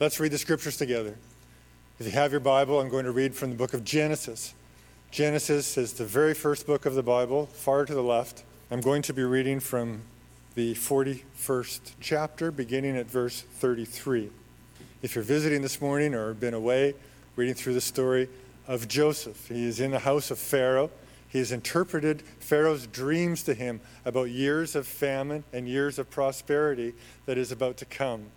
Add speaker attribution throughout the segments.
Speaker 1: Let's read the scriptures together. If you have your Bible, I'm going to read from the book of Genesis. Genesis is the very first book of the Bible, far to the left. I'm going to be reading from the 41st chapter, beginning at verse 33. If you're visiting this morning or been away, reading through the story of Joseph, he is in the house of Pharaoh. He has interpreted Pharaoh's dreams to him about years of famine and years of prosperity that is about to come.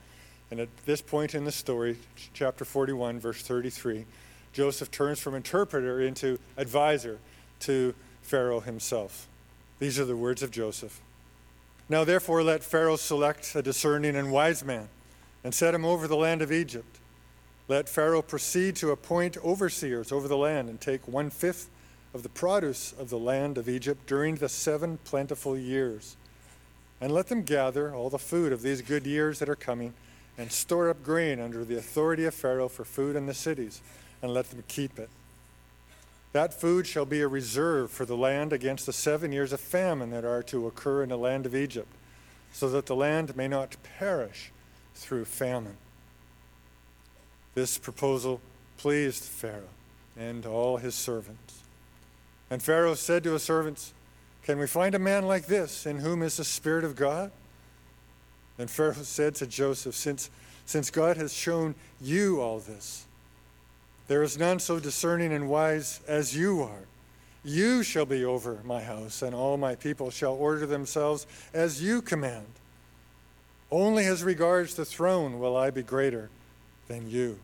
Speaker 1: And at this point in the story, chapter 41, verse 33, Joseph turns from interpreter into advisor to Pharaoh himself. These are the words of Joseph. Now, therefore, let Pharaoh select a discerning and wise man and set him over the land of Egypt. Let Pharaoh proceed to appoint overseers over the land and take one fifth of the produce of the land of Egypt during the seven plentiful years. And let them gather all the food of these good years that are coming, and store up grain under the authority of Pharaoh for food in the cities, and let them keep it. That food shall be a reserve for the land against the seven years of famine that are to occur in the land of Egypt, so that the land may not perish through famine. This proposal pleased Pharaoh and all his servants. And Pharaoh said to his servants, Can we find a man like this in whom is the Spirit of God? Then Pharaoh said to Joseph, Since, since God has shown you all this, there is none so discerning and wise as you are. You shall be over my house, and all my people shall order themselves as you command. Only as regards the throne will I be greater than you.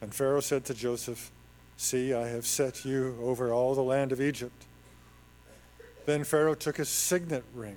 Speaker 1: And Pharaoh said to Joseph, See, I have set you over all the land of Egypt. Then Pharaoh took his signet ring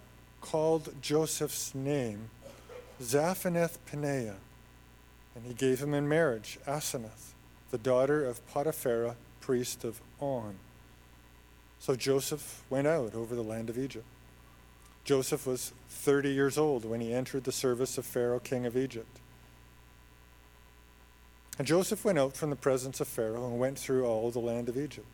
Speaker 1: called Joseph's name Zaphenath Paneah, and he gave him in marriage Asenath, the daughter of Potiphera, priest of On. So Joseph went out over the land of Egypt. Joseph was 30 years old when he entered the service of Pharaoh, king of Egypt. And Joseph went out from the presence of Pharaoh and went through all the land of Egypt.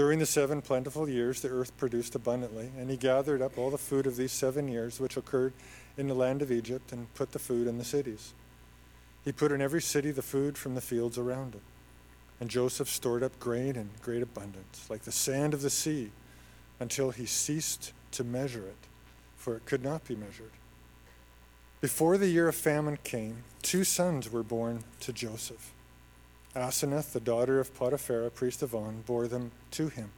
Speaker 1: During the seven plentiful years, the earth produced abundantly, and he gathered up all the food of these seven years which occurred in the land of Egypt and put the food in the cities. He put in every city the food from the fields around it. And Joseph stored up grain in great abundance, like the sand of the sea, until he ceased to measure it, for it could not be measured. Before the year of famine came, two sons were born to Joseph. Asenath, the daughter of Potiphera, priest of On, bore them to him.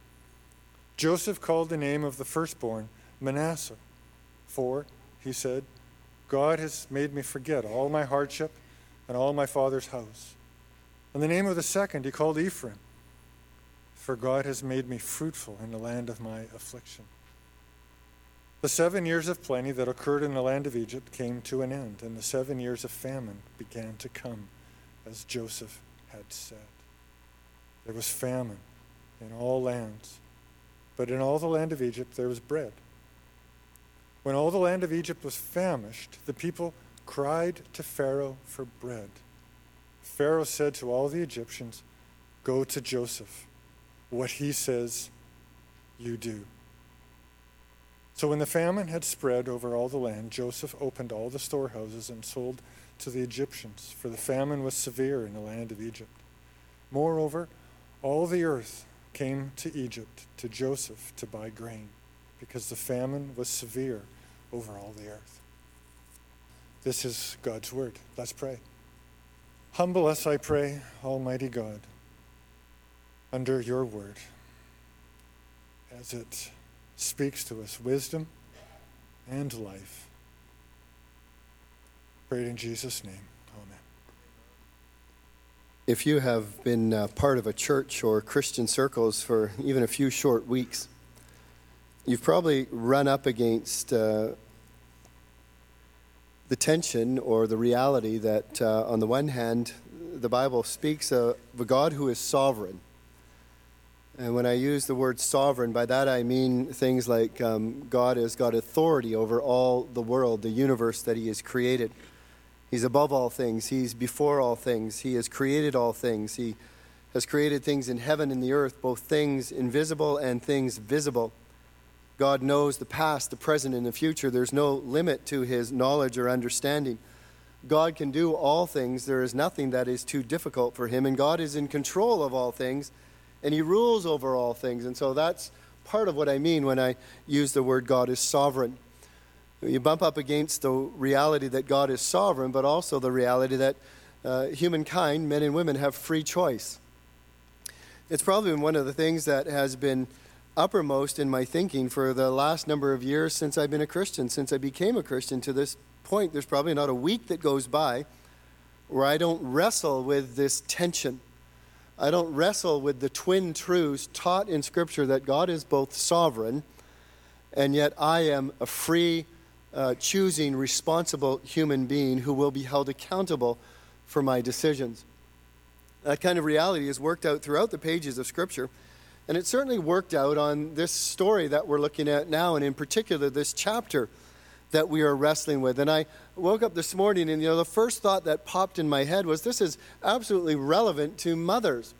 Speaker 1: Joseph called the name of the firstborn Manasseh, for, he said, God has made me forget all my hardship and all my father's house. And the name of the second he called Ephraim, for God has made me fruitful in the land of my affliction. The seven years of plenty that occurred in the land of Egypt came to an end, and the seven years of famine began to come, as Joseph had said. There was famine in all lands, but in all the land of Egypt there was bread. When all the land of Egypt was famished, the people cried to Pharaoh for bread. Pharaoh said to all the Egyptians, Go to Joseph. What he says, you do. So when the famine had spread over all the land, Joseph opened all the storehouses and sold to the Egyptians, for the famine was severe in the land of Egypt. Moreover, all the earth came to Egypt to Joseph to buy grain, because the famine was severe over all the earth. This is God's word. Let's pray. Humble us, I pray, Almighty God, under your word, as it speaks to us wisdom and life. In Jesus' name. Amen.
Speaker 2: If you have been uh, part of a church or Christian circles for even a few short weeks, you've probably run up against uh, the tension or the reality that, uh, on the one hand, the Bible speaks of a God who is sovereign. And when I use the word sovereign, by that I mean things like um, God has got authority over all the world, the universe that He has created. He's above all things, He's before all things, He has created all things. He has created things in heaven and the earth, both things invisible and things visible. God knows the past, the present, and the future. There's no limit to his knowledge or understanding. God can do all things. There is nothing that is too difficult for him. And God is in control of all things, and he rules over all things. And so that's part of what I mean when I use the word God is sovereign. You bump up against the reality that God is sovereign, but also the reality that uh, humankind, men and women, have free choice. It's probably been one of the things that has been uppermost in my thinking for the last number of years since I've been a Christian, since I became a Christian to this point. There's probably not a week that goes by where I don't wrestle with this tension. I don't wrestle with the twin truths taught in Scripture that God is both sovereign and yet I am a free, uh, choosing, responsible human being who will be held accountable for my decisions. That kind of reality is worked out throughout the pages of Scripture. And it certainly worked out on this story that we're looking at now, and in particular, this chapter that we are wrestling with. And I woke up this morning, and you know, the first thought that popped in my head was this is absolutely relevant to mothers.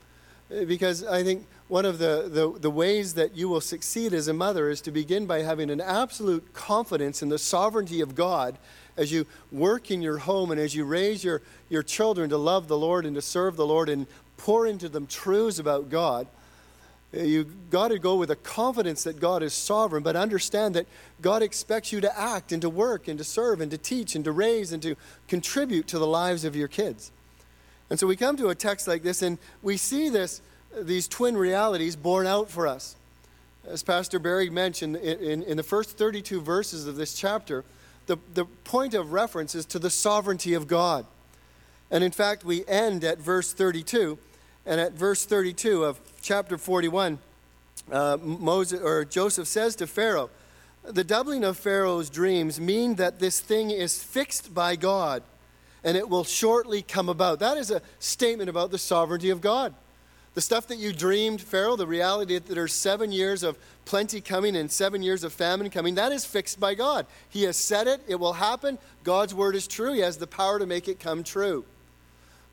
Speaker 2: Because I think one of the, the, the ways that you will succeed as a mother is to begin by having an absolute confidence in the sovereignty of God as you work in your home and as you raise your, your children to love the Lord and to serve the Lord and pour into them truths about God, eh, you got to go with a confidence that God is sovereign, but understand that God expects you to act and to work and to serve and to teach and to raise and to contribute to the lives of your kids. And so we come to a text like this and we see this, these twin realities borne out for us. As Pastor Barry mentioned, in, in the first 32 verses of this chapter, the, the point of reference is to the sovereignty of God. And in fact, we end at verse 32. And at verse 32 of chapter 41, uh, Moses, or Joseph says to Pharaoh, The doubling of Pharaoh's dreams mean that this thing is fixed by God and it will shortly come about. That is a statement about the sovereignty of God. The stuff that you dreamed, Pharaoh, the reality that there's seven years of plenty coming and seven years of famine coming, that is fixed by God. He has said it, it will happen. God's word is true. He has the power to make it come true.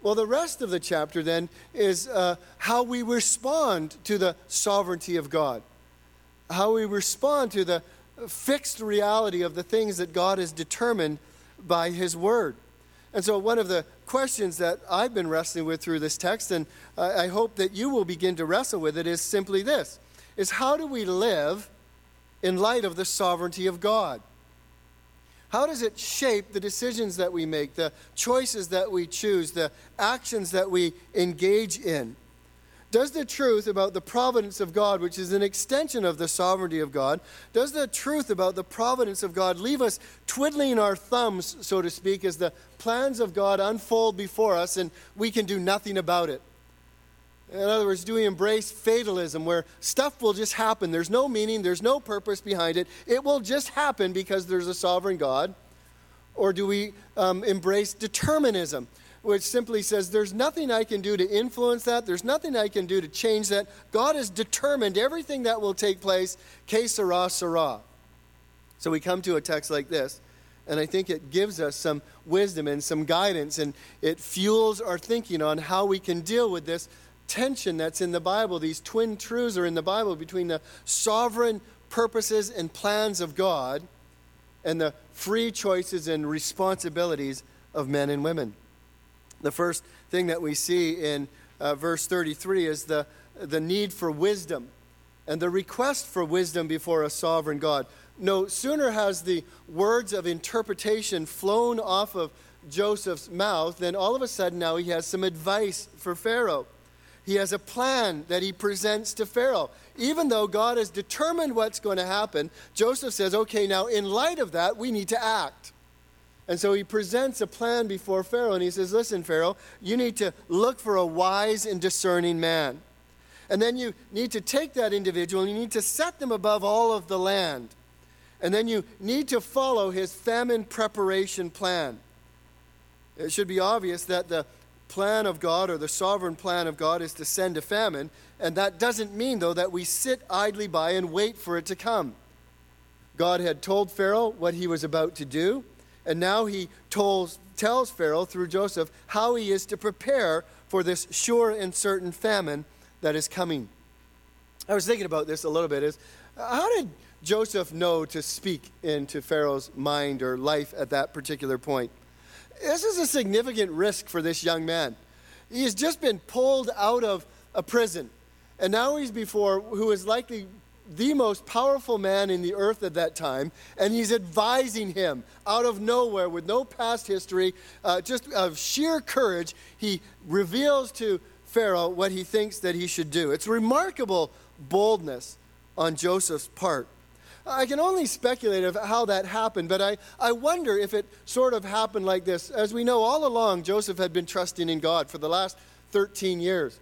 Speaker 2: Well, the rest of the chapter then is uh, how we respond to the sovereignty of God, how we respond to the fixed reality of the things that God has determined by His word. And so, one of the questions that I've been wrestling with through this text, and I hope that you will begin to wrestle with it, is simply this is how do we live in light of the sovereignty of God? How does it shape the decisions that we make, the choices that we choose, the actions that we engage in? Does the truth about the providence of God, which is an extension of the sovereignty of God, does the truth about the providence of God leave us twiddling our thumbs, so to speak, as the plans of God unfold before us and we can do nothing about it? In other words, do we embrace fatalism where stuff will just happen? There's no meaning, there's no purpose behind it. It will just happen because there's a sovereign God. Or do we um, embrace determinism which simply says, There's nothing I can do to influence that. There's nothing I can do to change that. God has determined everything that will take place. Que sera, sera. So we come to a text like this, and I think it gives us some wisdom and some guidance, and it fuels our thinking on how we can deal with this tension that's in the Bible. These twin truths are in the Bible between the sovereign purposes and plans of God and the free choices and responsibilities of men and women. The first thing that we see in uh, verse 33 is the, the need for wisdom and the request for wisdom before a sovereign God. No sooner has the words of interpretation flown off of Joseph's mouth than all of a sudden now he has some advice for Pharaoh. He has a plan that he presents to Pharaoh. Even though God has determined what's going to happen, Joseph says, okay, now in light of that, we need to act. And so he presents a plan before Pharaoh and he says, Listen, Pharaoh, you need to look for a wise and discerning man. And then you need to take that individual and you need to set them above all of the land. And then you need to follow his famine preparation plan. It should be obvious that the plan of God or the sovereign plan of God is to send a famine, and that doesn't mean, though, that we sit idly by and wait for it to come. God had told Pharaoh what he was about to do, and now he told, tells Pharaoh through Joseph how he is to prepare for this sure and certain famine that is coming. I was thinking about this a little bit. Is how did Joseph know to speak into Pharaoh's mind or life at that particular point? This is a significant risk for this young man. He has just been pulled out of a prison, and now he's before who is likely the most powerful man in the earth at that time, and he's advising him out of nowhere with no past history, uh, just of sheer courage. He reveals to Pharaoh what he thinks that he should do. It's remarkable boldness on Joseph's part. I can only speculate of how that happened, but I, I wonder if it sort of happened like this. As we know, all along, Joseph had been trusting in God for the last 13 years.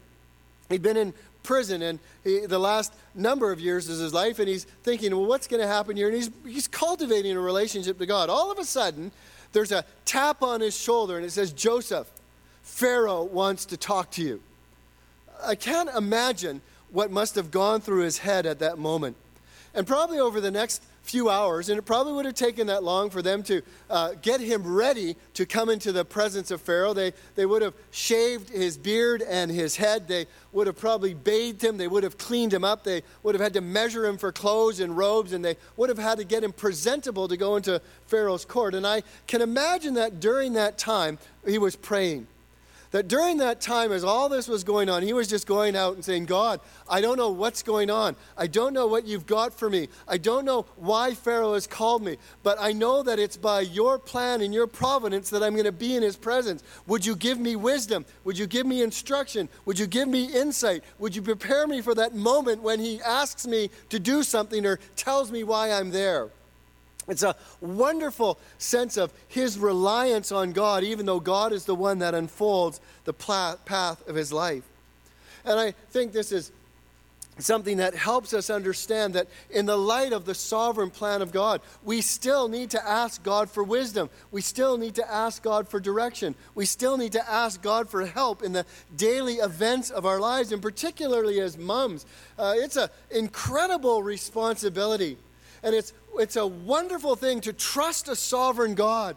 Speaker 2: He'd been in prison, and he, the last number of years of his life, and he's thinking, well, what's going to happen here? And he's, he's cultivating a relationship to God. All of a sudden, there's a tap on his shoulder, and it says, Joseph, Pharaoh wants to talk to you. I can't imagine what must have gone through his head at that moment. And probably over the next few hours, and it probably would have taken that long for them to uh, get him ready to come into the presence of Pharaoh. They, they would have shaved his beard and his head. They would have probably bathed him. They would have cleaned him up. They would have had to measure him for clothes and robes, and they would have had to get him presentable to go into Pharaoh's court. And I can imagine that during that time, he was praying that during that time, as all this was going on, he was just going out and saying, God, I don't know what's going on. I don't know what you've got for me. I don't know why Pharaoh has called me, but I know that it's by your plan and your providence that I'm going to be in his presence. Would you give me wisdom? Would you give me instruction? Would you give me insight? Would you prepare me for that moment when he asks me to do something or tells me why I'm there? It's a wonderful sense of his reliance on God, even though God is the one that unfolds the path of his life. And I think this is something that helps us understand that in the light of the sovereign plan of God, we still need to ask God for wisdom. We still need to ask God for direction. We still need to ask God for help in the daily events of our lives, and particularly as moms. Uh, it's an incredible responsibility. And it's it's a wonderful thing to trust a sovereign God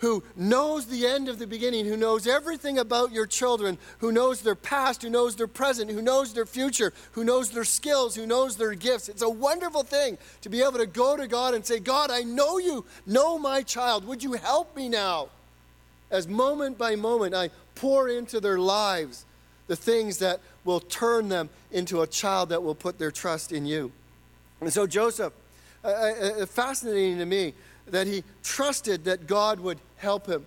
Speaker 2: who knows the end of the beginning, who knows everything about your children, who knows their past, who knows their present, who knows their future, who knows their skills, who knows their gifts. It's a wonderful thing to be able to go to God and say, God, I know you know my child. Would you help me now? As moment by moment I pour into their lives the things that will turn them into a child that will put their trust in you. And so Joseph uh, uh, fascinating to me that he trusted that God would help him.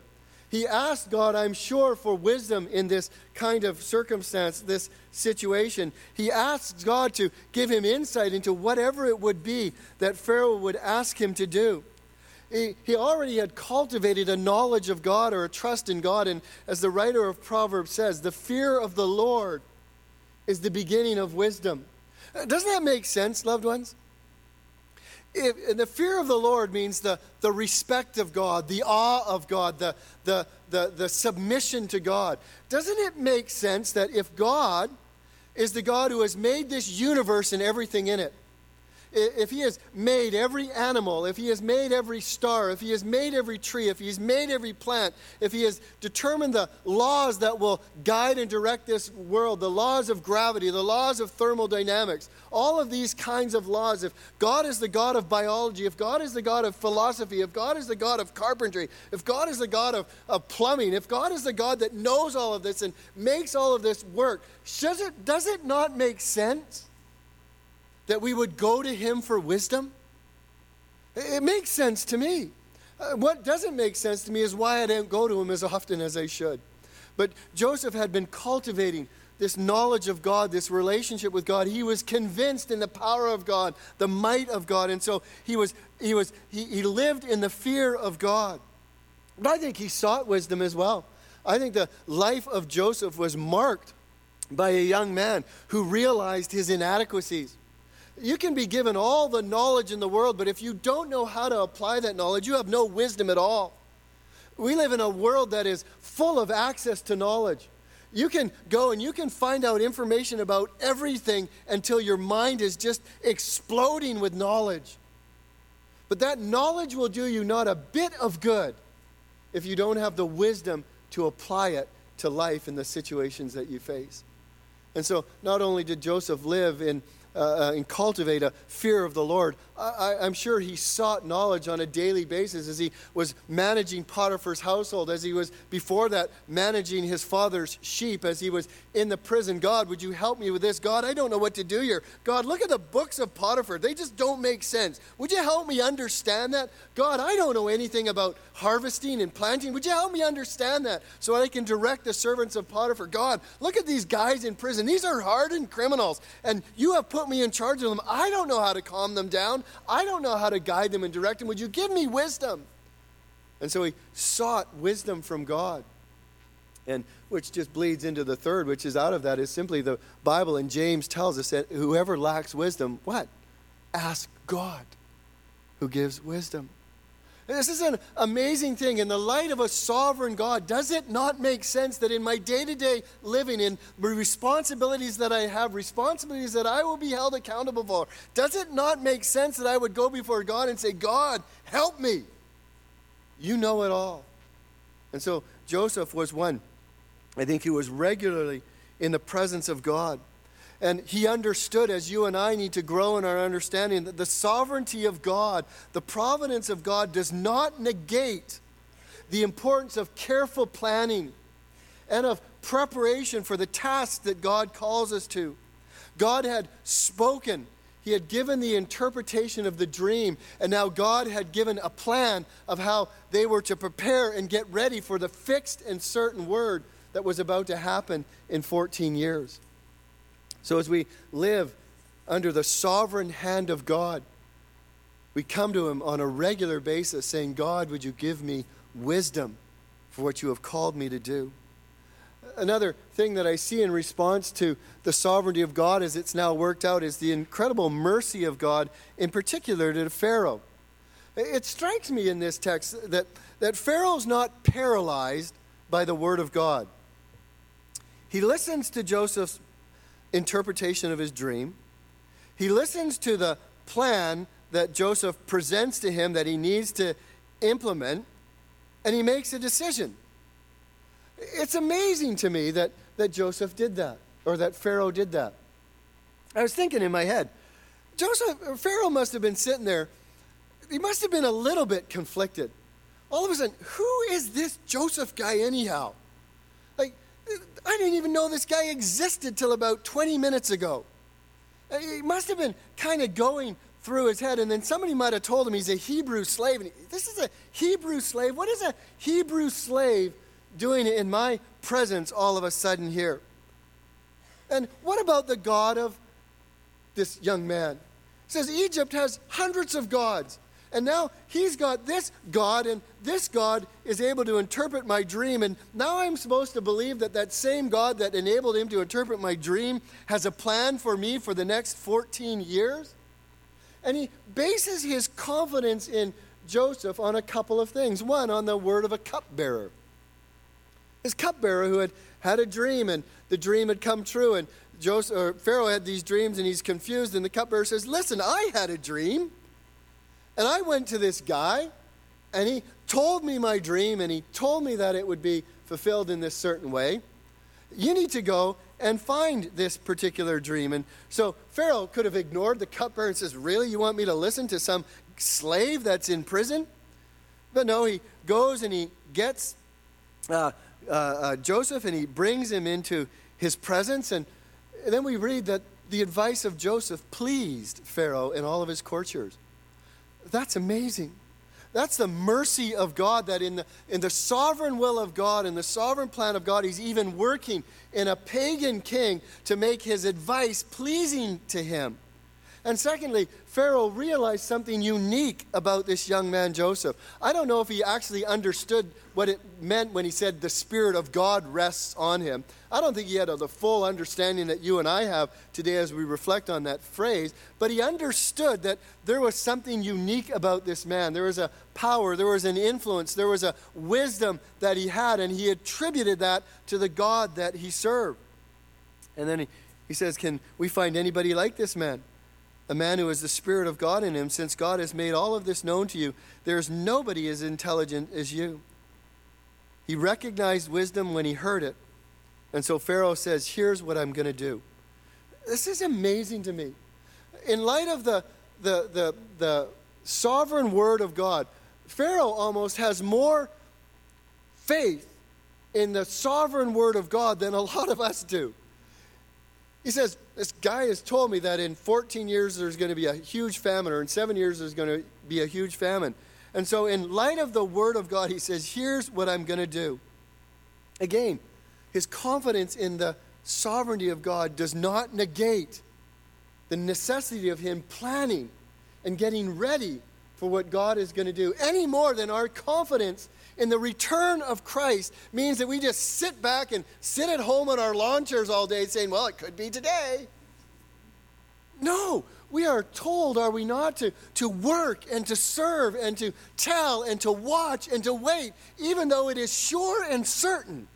Speaker 2: He asked God, I'm sure, for wisdom in this kind of circumstance, this situation. He asked God to give him insight into whatever it would be that Pharaoh would ask him to do. He, he already had cultivated a knowledge of God or a trust in God. And as the writer of Proverbs says, the fear of the Lord is the beginning of wisdom. Uh, doesn't that make sense, loved ones? If, the fear of the Lord means the, the respect of God, the awe of God, the, the, the, the submission to God. Doesn't it make sense that if God is the God who has made this universe and everything in it, if he has made every animal, if he has made every star, if he has made every tree, if he has made every plant, if he has determined the laws that will guide and direct this world, the laws of gravity, the laws of thermodynamics, all of these kinds of laws, if God is the God of biology, if God is the God of philosophy, if God is the God of carpentry, if God is the God of, of plumbing, if God is the God that knows all of this and makes all of this work, does it, does it not make sense? That we would go to him for wisdom? It makes sense to me. Uh, what doesn't make sense to me is why I didn't go to him as often as I should. But Joseph had been cultivating this knowledge of God, this relationship with God. He was convinced in the power of God, the might of God. And so he was, he was, he, he lived in the fear of God. But I think he sought wisdom as well. I think the life of Joseph was marked by a young man who realized his inadequacies you can be given all the knowledge in the world, but if you don't know how to apply that knowledge, you have no wisdom at all. We live in a world that is full of access to knowledge. You can go and you can find out information about everything until your mind is just exploding with knowledge. But that knowledge will do you not a bit of good if you don't have the wisdom to apply it to life in the situations that you face. And so, not only did Joseph live in uh, uh, and cultivate a fear of the Lord. I, am sure he sought knowledge on a daily basis as he was managing Potiphar's household, as he was before that managing his father's sheep, as he was in the prison. God, would you help me with this? God, I don't know what to do here. God, look at the books of Potiphar. They just don't make sense. Would you help me understand that? God, I don't know anything about harvesting and planting. Would you help me understand that so I can direct the servants of Potiphar? God, look at these guys in prison. These are hardened criminals, and you have put put me in charge of them. I don't know how to calm them down. I don't know how to guide them and direct them. Would you give me wisdom? And so he sought wisdom from God. And which just bleeds into the third, which is out of that, is simply the Bible. And James tells us that whoever lacks wisdom, what? Ask God who gives wisdom. This is an amazing thing. In the light of a sovereign God, does it not make sense that in my day to day living, in the responsibilities that I have, responsibilities that I will be held accountable for, does it not make sense that I would go before God and say, God, help me? You know it all. And so Joseph was one. I think he was regularly in the presence of God. And he understood, as you and I need to grow in our understanding, that the sovereignty of God, the providence of God, does not negate the importance of careful planning and of preparation for the tasks that God calls us to. God had spoken. He had given the interpretation of the dream, and now God had given a plan of how they were to prepare and get ready for the fixed and certain word that was about to happen in 14 years. So as we live under the sovereign hand of God, we come to Him on a regular basis saying, God, would you give me wisdom for what you have called me to do? Another thing that I see in response to the sovereignty of God as it's now worked out is the incredible mercy of God, in particular to Pharaoh. It strikes me in this text that, that Pharaoh's not paralyzed by the word of God. He listens to Joseph's interpretation of his dream. He listens to the plan that Joseph presents to him that he needs to implement, and he makes a decision. It's amazing to me that, that Joseph did that, or that Pharaoh did that. I was thinking in my head, Joseph, Pharaoh must have been sitting there, he must have been a little bit conflicted. All of a sudden, who is this Joseph guy, anyhow? I didn't even know this guy existed till about 20 minutes ago. Uh, he must have been kind of going through his head, and then somebody might have told him he's a Hebrew slave. And this is a Hebrew slave. What is a Hebrew slave doing in my presence all of a sudden here? And what about the God of this young man? Says Egypt has hundreds of gods. And now he's got this God, and this God is able to interpret my dream. And now I'm supposed to believe that that same God that enabled him to interpret my dream has a plan for me for the next 14 years. And he bases his confidence in Joseph on a couple of things. One, on the word of a cupbearer. His cupbearer who had had a dream, and the dream had come true. And Joseph, Pharaoh had these dreams, and he's confused. And the cupbearer says, Listen, I had a dream. And I went to this guy, and he told me my dream, and he told me that it would be fulfilled in this certain way. You need to go and find this particular dream. And so Pharaoh could have ignored the cupbearer and says, Really? You want me to listen to some slave that's in prison? But no, he goes and he gets uh, uh, uh, Joseph and he brings him into his presence. And then we read that the advice of Joseph pleased Pharaoh and all of his courtiers. That's amazing. That's the mercy of God that in the, in the sovereign will of God, in the sovereign plan of God, He's even working in a pagan king to make his advice pleasing to him. And secondly, Pharaoh realized something unique about this young man, Joseph. I don't know if he actually understood what it meant when he said the Spirit of God rests on him. I don't think he had the full understanding that you and I have today as we reflect on that phrase, but he understood that there was something unique about this man. There was a power, there was an influence, there was a wisdom that he had, and he attributed that to the God that he served. And then he, he says, Can we find anybody like this man? A man who has the Spirit of God in him, since God has made all of this known to you. There is nobody as intelligent as you. He recognized wisdom when he heard it. And so Pharaoh says, Here's what I'm going to do. This is amazing to me. In light of the, the, the, the sovereign word of God, Pharaoh almost has more faith in the sovereign word of God than a lot of us do. He says, This guy has told me that in 14 years there's going to be a huge famine, or in seven years there's going to be a huge famine. And so, in light of the word of God, he says, Here's what I'm going to do. Again, his confidence in the sovereignty of God does not negate the necessity of him planning and getting ready for what God is going to do any more than our confidence in the return of Christ means that we just sit back and sit at home on our lawn chairs all day saying, well, it could be today. No, we are told, are we not, to, to work and to serve and to tell and to watch and to wait, even though it is sure and certain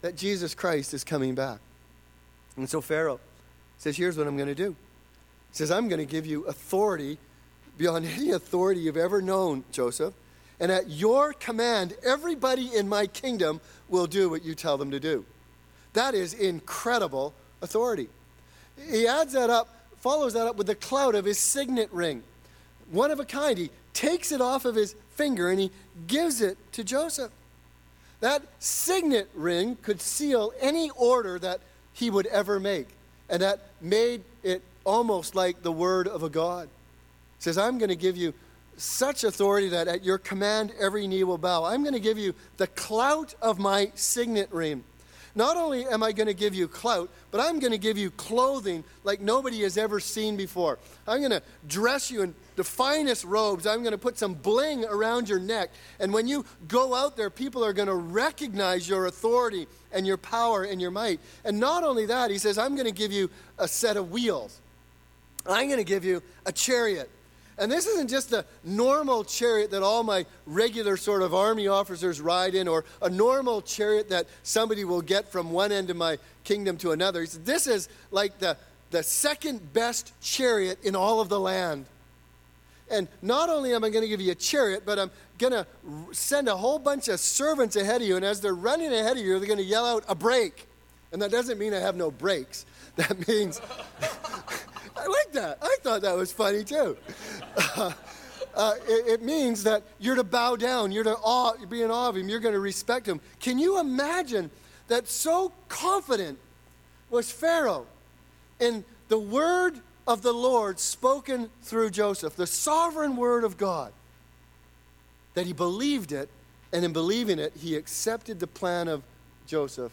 Speaker 2: that Jesus Christ is coming back. And so Pharaoh says, Here's what I'm going to do. He says, I'm going to give you authority beyond any authority you've ever known, Joseph. And at your command, everybody in my kingdom will do what you tell them to do. That is incredible authority. He adds that up, follows that up with the clout of his signet ring. One of a kind. He takes it off of his finger and he gives it to Joseph. That signet ring could seal any order that he would ever make. And that made it almost like the word of a God. He says, I'm going to give you such authority that at your command every knee will bow. I'm going to give you the clout of my signet ring. Not only am I going to give you clout, but I'm going to give you clothing like nobody has ever seen before. I'm going to dress you in the finest robes. I'm going to put some bling around your neck. And when you go out there, people are going to recognize your authority and your power and your might. And not only that, he says, I'm going to give you a set of wheels. I'm going to give you a chariot. And this isn't just a normal chariot that all my regular sort of army officers ride in, or a normal chariot that somebody will get from one end of my kingdom to another. He said, This is like the, the second best chariot in all of the land. And not only am I going to give you a chariot, but I'm going to send a whole bunch of servants ahead of you. And as they're running ahead of you, they're going to yell out, a break. And that doesn't mean I have no brakes. That means I like that. I thought that was funny too. Uh, it, it, means that you're to bow down, you're to awe, be in awe of him, you're going to respect him. Can you imagine that so confident was Pharaoh in the word of the Lord spoken through Joseph, the sovereign word of God, that he believed it, and in believing it, he accepted the plan of Joseph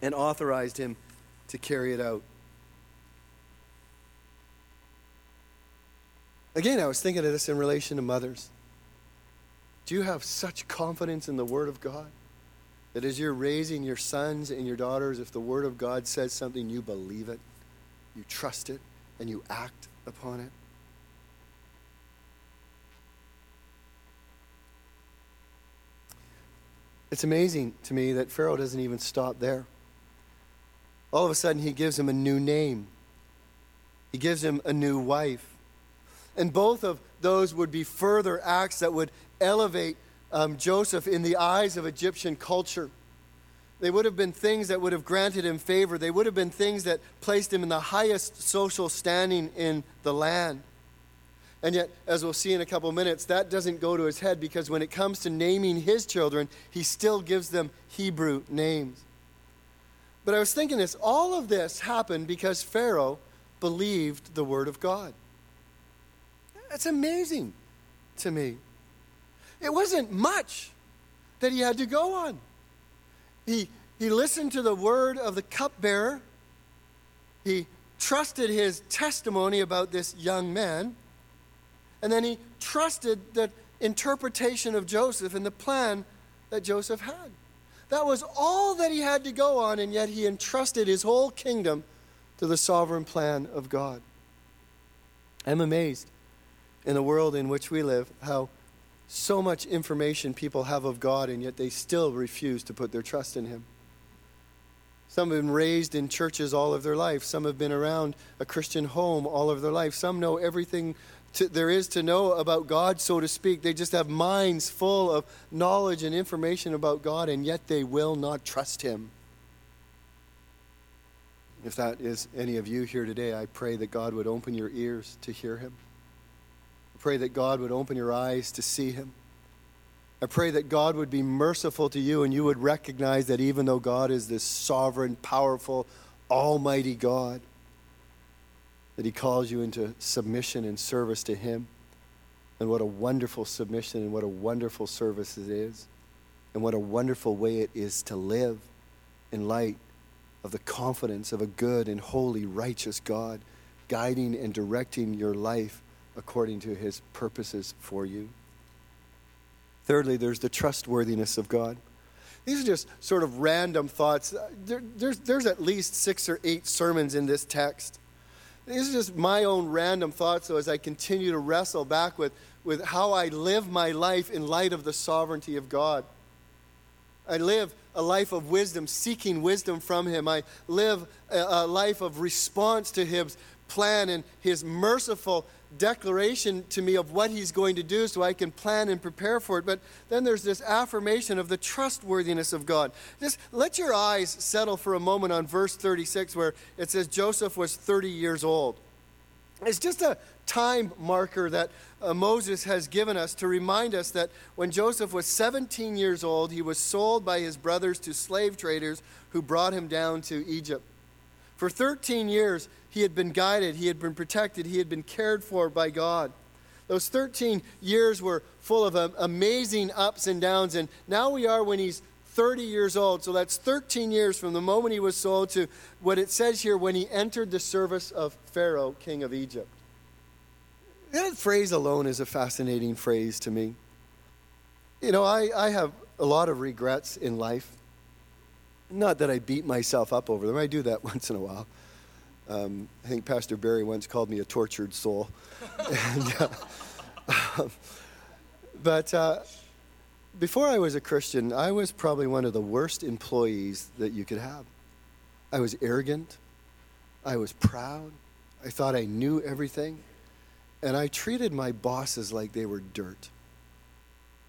Speaker 2: and authorized him to carry it out. Again, I was thinking of this in relation to mothers. Do you have such confidence in the Word of God that as you're raising your sons and your daughters, if the Word of God says something, you believe it, you trust it, and you act upon it? It's amazing to me that Pharaoh doesn't even stop there. All of a sudden, he gives him a new name, he gives him a new wife. And both of those would be further acts that would elevate um, Joseph in the eyes of Egyptian culture. They would have been things that would have granted him favor. They would have been things that placed him in the highest social standing in the land. And yet, as we'll see in a couple of minutes, that doesn't go to his head because when it comes to naming his children, he still gives them Hebrew names. But I was thinking this all of this happened because Pharaoh believed the word of God. That's amazing to me. It wasn't much that he had to go on. He, he listened to the word of the cupbearer. He trusted his testimony about this young man, and then he trusted the interpretation of Joseph and the plan that Joseph had. That was all that he had to go on, and yet he entrusted his whole kingdom to the sovereign plan of God. I'm amazed in the world in which we live how so much information people have of God, and yet they still refuse to put their trust in Him. Some have been raised in churches all of their life. Some have been around a Christian home all of their life. Some know everything to, there is to know about God, so to speak. They just have minds full of knowledge and information about God, and yet they will not trust Him. If that is any of you here today, I pray that God would open your ears to hear Him. I pray that God would open your eyes to see Him. I pray that God would be merciful to you and you would recognize that even though God is this sovereign, powerful, almighty God, that He calls you into submission and service to Him. And what a wonderful submission and what a wonderful service it is. And what a wonderful way it is to live in light of the confidence of a good and holy, righteous God, guiding and directing your life according to His purposes for you. Thirdly, there's the trustworthiness of God. These are just sort of random thoughts. Uh, there, there's, there's at least six or eight sermons in this text. These are just my own random thoughts, so as I continue to wrestle back with, with how I live my life in light of the sovereignty of God. I live a life of wisdom, seeking wisdom from Him. I live a, a life of response to His plan and His merciful declaration to me of what he's going to do so I can plan and prepare for it. But then there's this affirmation of the trustworthiness of God. Just let your eyes settle for a moment on verse 36 where it says Joseph was 30 years old. It's just a time marker that uh, Moses has given us to remind us that when Joseph was 17 years old, he was sold by his brothers to slave traders who brought him down to Egypt. For 13 years, he had been guided, he had been protected, he had been cared for by God. Those 13 years were full of um, amazing ups and downs, and now we are when he's 30 years old. So that's 13 years from the moment he was sold to what it says here when he entered the service of Pharaoh, king of Egypt. That phrase alone is a fascinating phrase to me. You know, I, I have a lot of regrets in life. Not that I beat myself up over them, I do that once in a while. Um, I think Pastor Barry once called me a tortured soul. and, uh, but uh, before I was a Christian, I was probably one of the worst employees that you could have. I was arrogant. I was proud. I thought I knew everything. And I treated my bosses like they were dirt.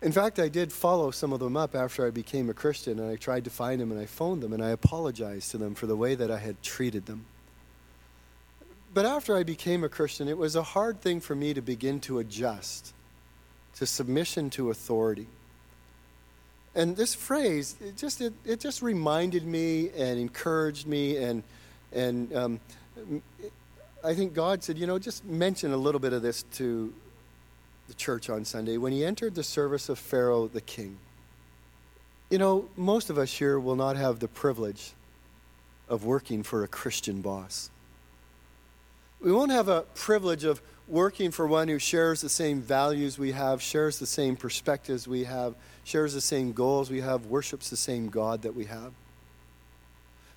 Speaker 2: In fact, I did follow some of them up after I became a Christian, and I tried to find them and I phoned them and I apologized to them for the way that I had treated them. But after I became a Christian, it was a hard thing for me to begin to adjust to submission to authority. And this phrase, it just, it, it just reminded me and encouraged me. And, and um, I think God said, you know, just mention a little bit of this to the church on Sunday. When he entered the service of Pharaoh the king, you know, most of us here will not have the privilege of working for a Christian boss we won't have a privilege of working for one who shares the same values we have, shares the same perspectives we have, shares the same goals we have, worships the same God that we have.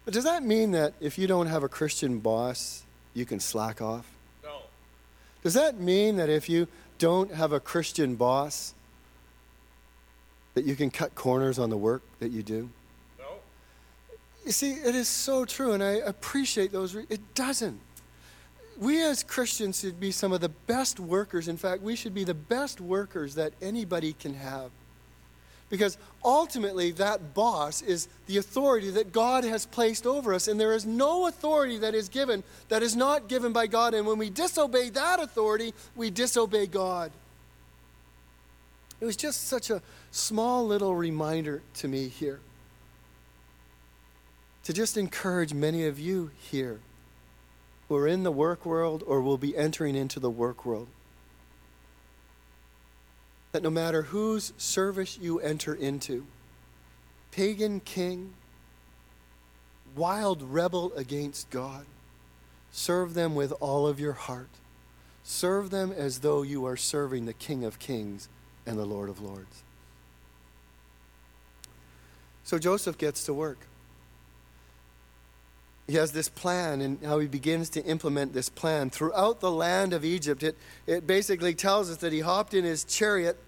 Speaker 2: But does that mean that if you don't have a Christian boss, you can slack off?
Speaker 3: No.
Speaker 2: Does that mean that if you don't have a Christian boss, that you can cut corners on the work that you do?
Speaker 3: No.
Speaker 2: You see, it is so true, and I appreciate those. Re- it doesn't we as Christians should be some of the best workers. In fact, we should be the best workers that anybody can have. Because ultimately, that boss is the authority that God has placed over us. And there is no authority that is given that is not given by God. And when we disobey that authority, we disobey God. It was just such a small little reminder to me here to just encourage many of you here who are in the work world or will be entering into the work world. That no matter whose service you enter into, pagan king, wild rebel against God, Serve them with all of your heart. Serve them as though you are serving the King of Kings and the Lord of Lords. So Joseph gets to work. He has this plan and how he begins to implement this plan. Throughout the land of Egypt, it, it basically tells us that he hopped in his chariot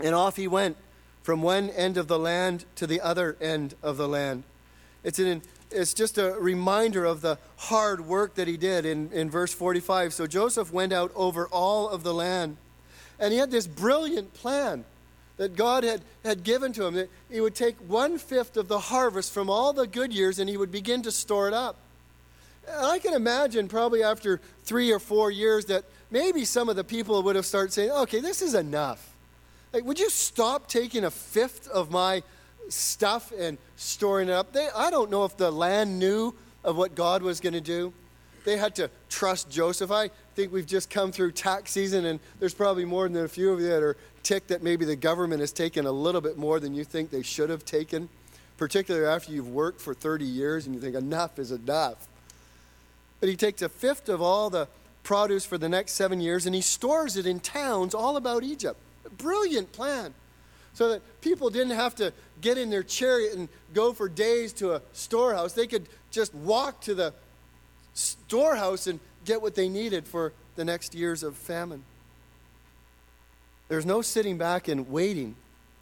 Speaker 2: and off he went from one end of the land to the other end of the land. It's, an, it's just a reminder of the hard work that he did in, in verse 45. So Joseph went out over all of the land. And he had this brilliant plan that God had, had given to him that he would take one fifth of the harvest from all the good years and he would begin to store it up. And I can imagine probably after three or four years that maybe some of the people would have started saying, okay, this is enough. Like, would you stop taking a fifth of my stuff and storing it up? They, I don't know if the land knew of what God was going to do. They had to trust Joseph. I think we've just come through tax season, and there's probably more than a few of you that are ticked that maybe the government has taken a little bit more than you think they should have taken, particularly after you've worked for 30 years and you think enough is enough. But he takes a fifth of all the produce for the next seven years and he stores it in towns all about Egypt brilliant plan. So that people didn't have to get in their chariot and go for days to a storehouse. They could just walk to the storehouse and get what they needed for the next years of famine. There's no sitting back and waiting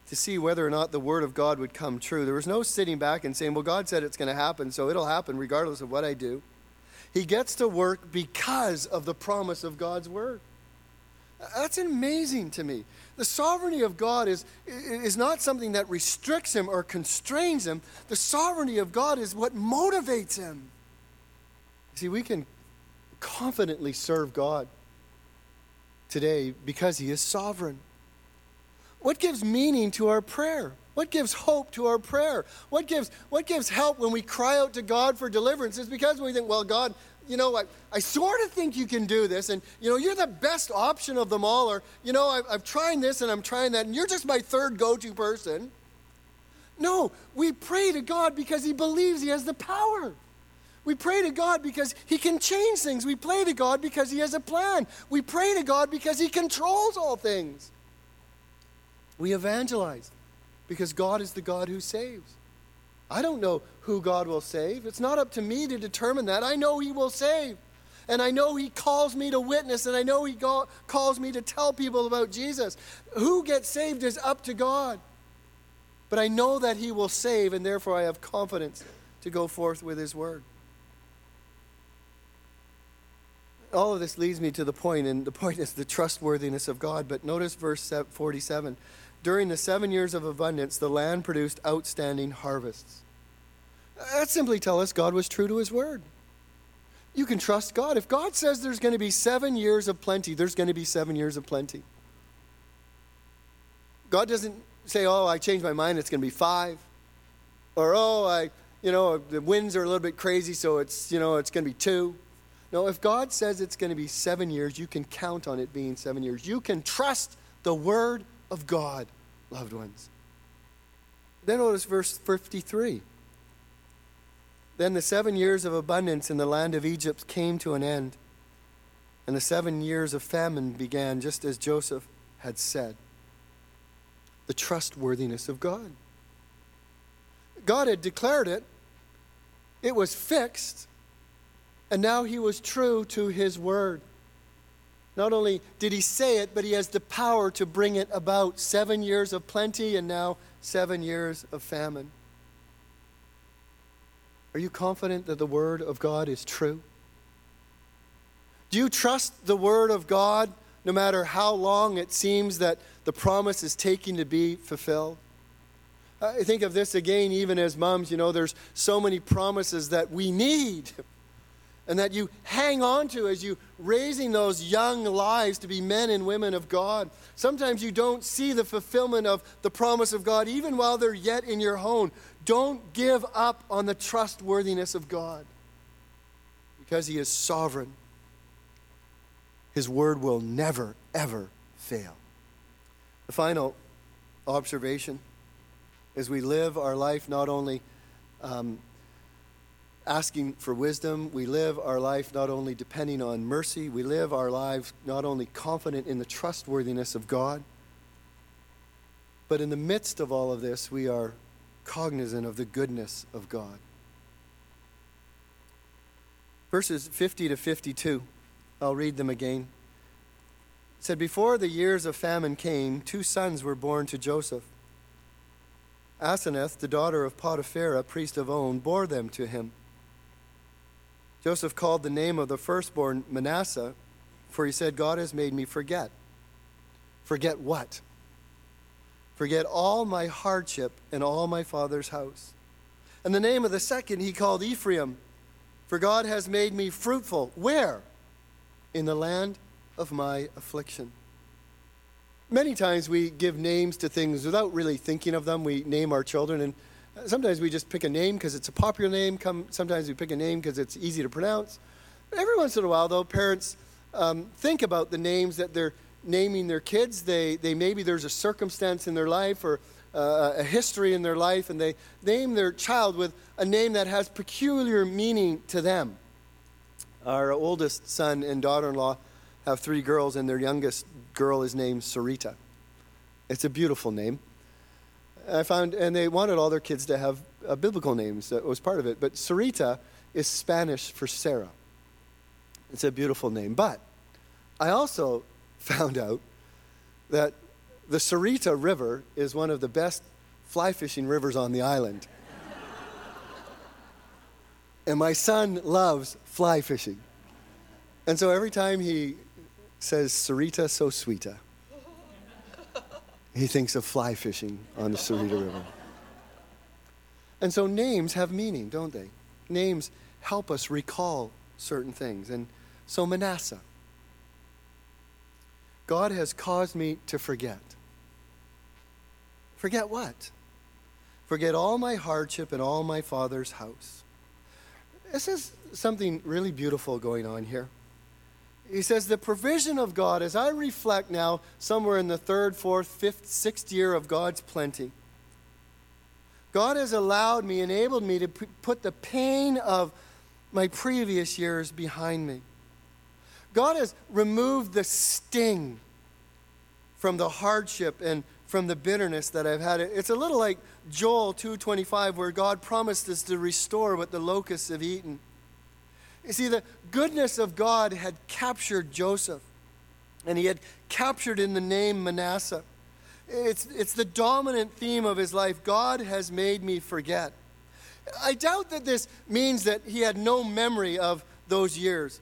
Speaker 2: to see whether or not the word of God would come true. There was no sitting back and saying, Well, God said it's going to happen, so it'll happen regardless of what I do. He gets to work because of the promise of God's word. That's amazing to me. The sovereignty of God is, is not something that restricts him or constrains him. The sovereignty of God is what motivates him. See, we can confidently serve God today because he is sovereign. What gives meaning to our prayer? What gives hope to our prayer? What gives, what gives help when we cry out to God for deliverance? It's because we think, well, God, you know, I, I sort of think you can do this, and, you know, you're the best option of them all, or, you know, I, I'm trying this and I'm trying that, and you're just my third go to person. No, we pray to God because He believes He has the power. We pray to God because He can change things. We pray to God because He has a plan. We pray to God because He controls all things. We evangelize because God is the God who saves. I don't know who God will save. It's not up to me to determine that. I know He will save. And I know He calls me to witness, and I know He calls me to tell people about Jesus. Who gets saved is up to God. But I know that He will save, and therefore I have confidence to go forth with His word. All of this leads me to the point, and the point is the trustworthiness of God. But notice verse 47 during the seven years of abundance, the land produced outstanding harvests. That simply tells us God was true to his word. You can trust God. If God says there's going to be seven years of plenty, there's going to be seven years of plenty. God doesn't say, oh, I changed my mind, it's going to be five. Or, oh, I, you know, the winds are a little bit crazy, so it's, you know, it's going to be two. No, if God says it's going to be seven years, you can count on it being seven years. You can trust the word of God, loved ones. Then notice verse 53. Then the seven years of abundance in the land of Egypt came to an end, and the seven years of famine began, just as Joseph had said. The trustworthiness of God. God had declared it, it was fixed, and now he was true to his word. Not only did he say it, but he has the power to bring it about. Seven years of plenty and now seven years of famine. Are you confident that the Word of God is true? Do you trust the Word of God no matter how long it seems that the promise is taking to be fulfilled? I think of this again, even as moms, you know, there's so many promises that we need and that you hang on to as you raising those young lives to be men and women of God. Sometimes you don't see the fulfillment of the promise of God even while they're yet in your home. Don't give up on the trustworthiness of God because He is sovereign. His word will never, ever fail. The final observation is we live our life not only um, asking for wisdom. We live our life not only depending on mercy, we live our lives not only confident in the trustworthiness of God, but in the midst of all of this, we are cognizant of the goodness of God. Verses 50 to 52, I'll read them again. It said, Before the years of famine came, two sons were born to Joseph. Aseneth, the daughter of Potiphera, priest of On, bore them to him. Joseph called the name of the firstborn Manasseh, for he said, God has made me forget. Forget what? Forget all my hardship and all my father's house. And the name of the second he called Ephraim, for God has made me fruitful. Where? In the land of my affliction. Many times we give names to things without really thinking of them. We name our children, and sometimes we just pick a name because it's a popular name. Come, Sometimes we pick a name because it's easy to pronounce. Every once in a while, though, parents um, think about the names that they're naming their kids. They, they maybe there's a circumstance in their life or uh, a history in their life, and they name their child with a name that has peculiar meaning to them. Our oldest son and daughter-in-law have three girls, and their youngest girl is named Sarita. It's a beautiful name. I found, and they wanted all their kids to have uh, biblical names. That was part of it. But Sarita is Spanish for Sarah. It's a beautiful name. But I also found out that the Sarita River is one of the best fly fishing rivers on the island. and my son loves fly fishing. And so every time he says, Sarita so sweeta, he thinks of fly fishing on the Sarita River. And so names have meaning, don't they? Names help us recall certain things. And so Manasseh, God has caused me to forget. Forget what? Forget all my hardship and all my father's house. This is something really beautiful going on here he says, the provision of God, as I reflect now, somewhere in the third, fourth, fifth, sixth year of God's plenty, God has allowed me, enabled me to put the pain of my previous years behind me. God has removed the sting from the hardship and from the bitterness that I've had. It's a little like Joel 2:25 where God promised us to restore what the locusts have eaten. You see, the goodness of God had captured Joseph, and he had captured in the name Manasseh. It's, it's the dominant theme of his life. God has made me forget. I doubt that this means that he had no memory of those years.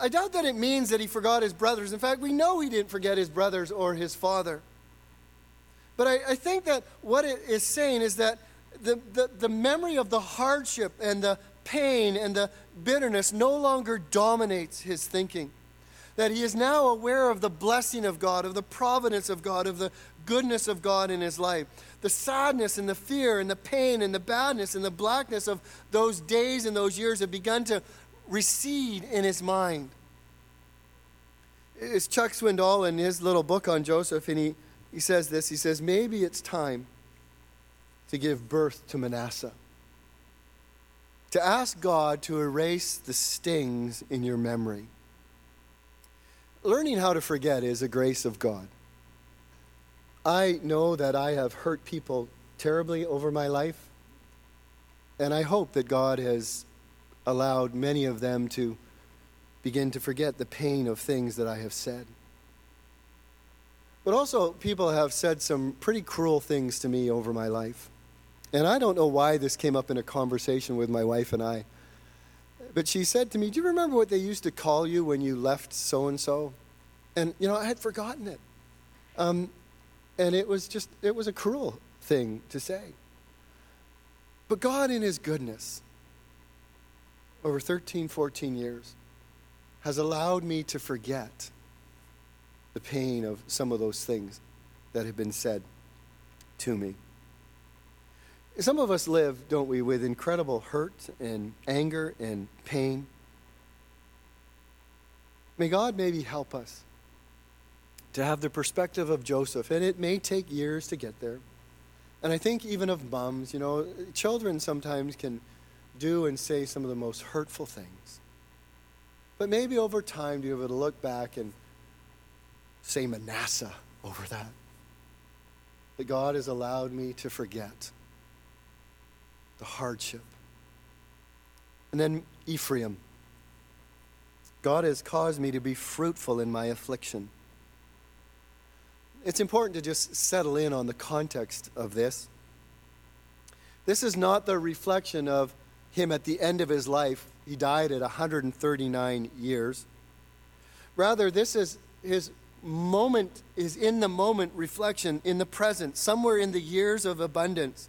Speaker 2: I doubt that it means that he forgot his brothers. In fact, we know he didn't forget his brothers or his father. But I, I think that what it is saying is that the, the, the memory of the hardship and the pain and the bitterness no longer dominates his thinking. That he is now aware of the blessing of God, of the providence of God, of the goodness of God in his life. The sadness and the fear and the pain and the badness and the blackness of those days and those years have begun to recede in his mind. It's Chuck Swindoll in his little book on Joseph, and he, he says this. He says, Maybe it's time to give birth to Manasseh to ask God to erase the stings in your memory. Learning how to forget is a grace of God. I know that I have hurt people terribly over my life, and I hope that God has allowed many of them to begin to forget the pain of things that I have said. But also, people have said some pretty cruel things to me over my life. And I don't know why this came up in a conversation with my wife and I. But she said to me, Do you remember what they used to call you when you left so and so? And, you know, I had forgotten it. Um, and it was just, it was a cruel thing to say. But God, in His goodness, over 13, 14 years, has allowed me to forget the pain of some of those things that have been said to me. Some of us live, don't we, with incredible hurt and anger and pain. May God maybe help us to have the perspective of Joseph, and it may take years to get there. And I think even of moms, you know, children sometimes can do and say some of the most hurtful things. But maybe over time, be able to look back and say Manasseh over that. That God has allowed me to forget the hardship. And then Ephraim. God has caused me to be fruitful in my affliction. It's important to just settle in on the context of this. This is not the reflection of him at the end of his life. He died at 139 years. Rather, this is his moment, is in the moment reflection, in the present, somewhere in the years of abundance.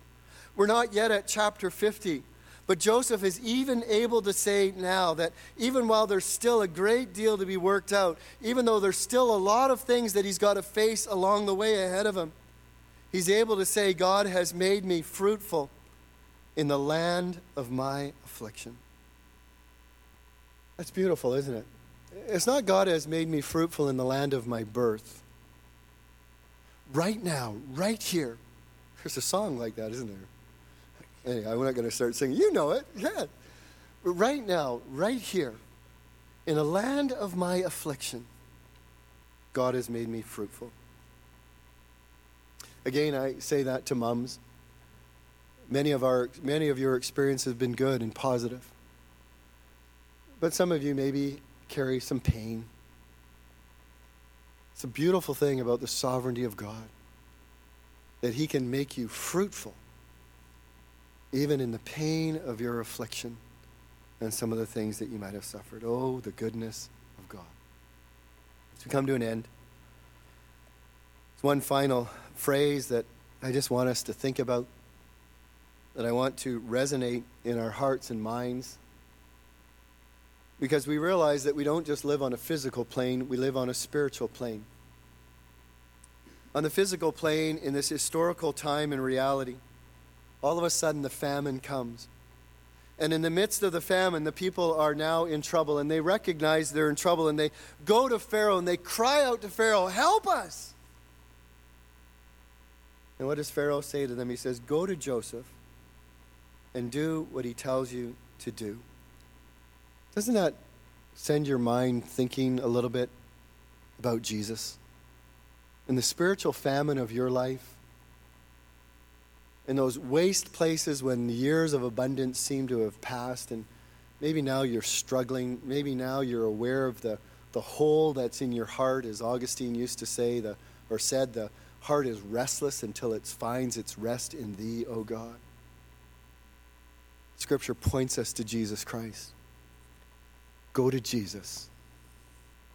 Speaker 2: We're not yet at chapter 50. But Joseph is even able to say now that even while there's still a great deal to be worked out, even though there's still a lot of things that he's got to face along the way ahead of him, he's able to say, God has made me fruitful in the land of my affliction. That's beautiful, isn't it? It's not God has made me fruitful in the land of my birth. Right now, right here. There's a song like that, isn't there? Anyway, I'm not going to start singing. You know it. Yeah. But right now, right here, in a land of my affliction, God has made me fruitful. Again, I say that to mums. Many of, our, many of your experiences have been good and positive. But some of you maybe carry some pain. It's a beautiful thing about the sovereignty of God that He can make you fruitful even in the pain of your affliction and some of the things that you might have suffered. Oh, the goodness of God. As we come to an end, there's one final phrase that I just want us to think about, that I want to resonate in our hearts and minds. Because we realize that we don't just live on a physical plane, we live on a spiritual plane. On the physical plane, in this historical time and reality, all of a sudden the famine comes. And in the midst of the famine, the people are now in trouble and they recognize they're in trouble and they go to Pharaoh and they cry out to Pharaoh, Help us! And what does Pharaoh say to them? He says, Go to Joseph and do what he tells you to do. Doesn't that send your mind thinking a little bit about Jesus? In the spiritual famine of your life, in those waste places when years of abundance seem to have passed and maybe now you're struggling maybe now you're aware of the, the hole that's in your heart as augustine used to say the, or said the heart is restless until it finds its rest in thee o god. Scripture points us to jesus christ. Go to jesus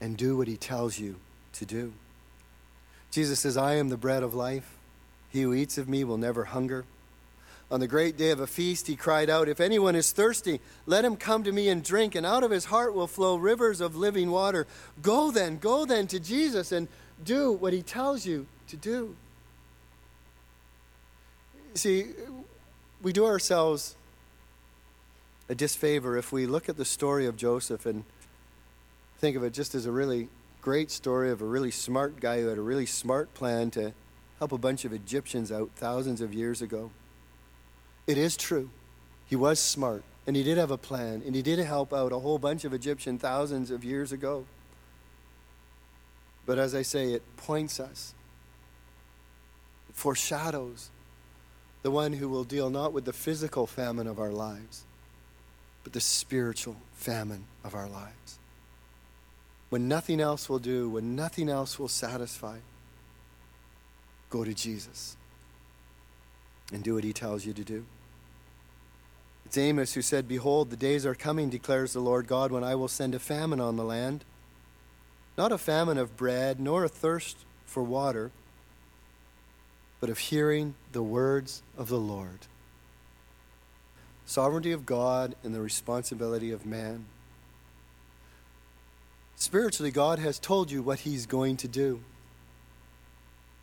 Speaker 2: and do what he tells you to do. Jesus says i am the bread of life he who eats of me will never hunger. On the great day of a feast, he cried out, If anyone is thirsty, let him come to me and drink, and out of his heart will flow rivers of living water. Go then, go then to Jesus and do what he tells you to do. See, we do ourselves a disfavor if we look at the story of Joseph and think of it just as a really great story of a really smart guy who had a really smart plan to help a bunch of Egyptians out thousands of years ago. It is true. He was smart, and he did have a plan, and he did help out a whole bunch of Egyptian thousands of years ago. But as I say, it points us, it foreshadows the one who will deal not with the physical famine of our lives, but the spiritual famine of our lives. When nothing else will do, when nothing else will satisfy, Go to Jesus and do what he tells you to do. It's Amos who said, Behold, the days are coming, declares the Lord God, when I will send a famine on the land. Not a famine of bread, nor a thirst for water, but of hearing the words of the Lord. Sovereignty of God and the responsibility of man. Spiritually, God has told you what He's going to do.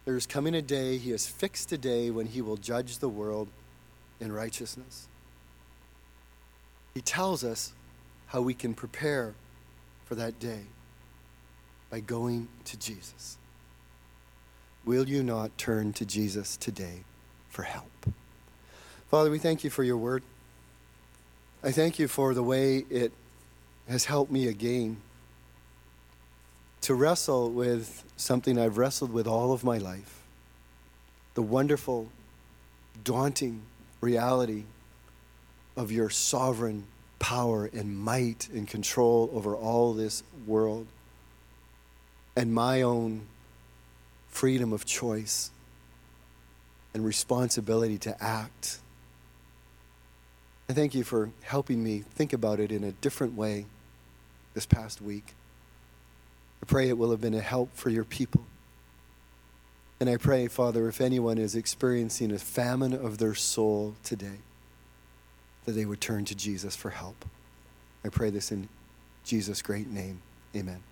Speaker 2: There is coming a day, he has fixed a day when he will judge the world in righteousness. He tells us how we can prepare for that day by going to Jesus. Will you not turn to Jesus today for help? Father, we thank you for your word. I thank you for the way it has helped me again to wrestle with something I've wrestled with all of my life the wonderful, daunting reality of your sovereign power and might and control over all this world and my own freedom of choice and responsibility to act. I thank you for helping me think about it in a different way this past week. I pray it will have been a help for your people. And I pray, Father, if anyone is experiencing a famine of their soul today, that they would turn to Jesus for help. I pray this in Jesus' great name. Amen.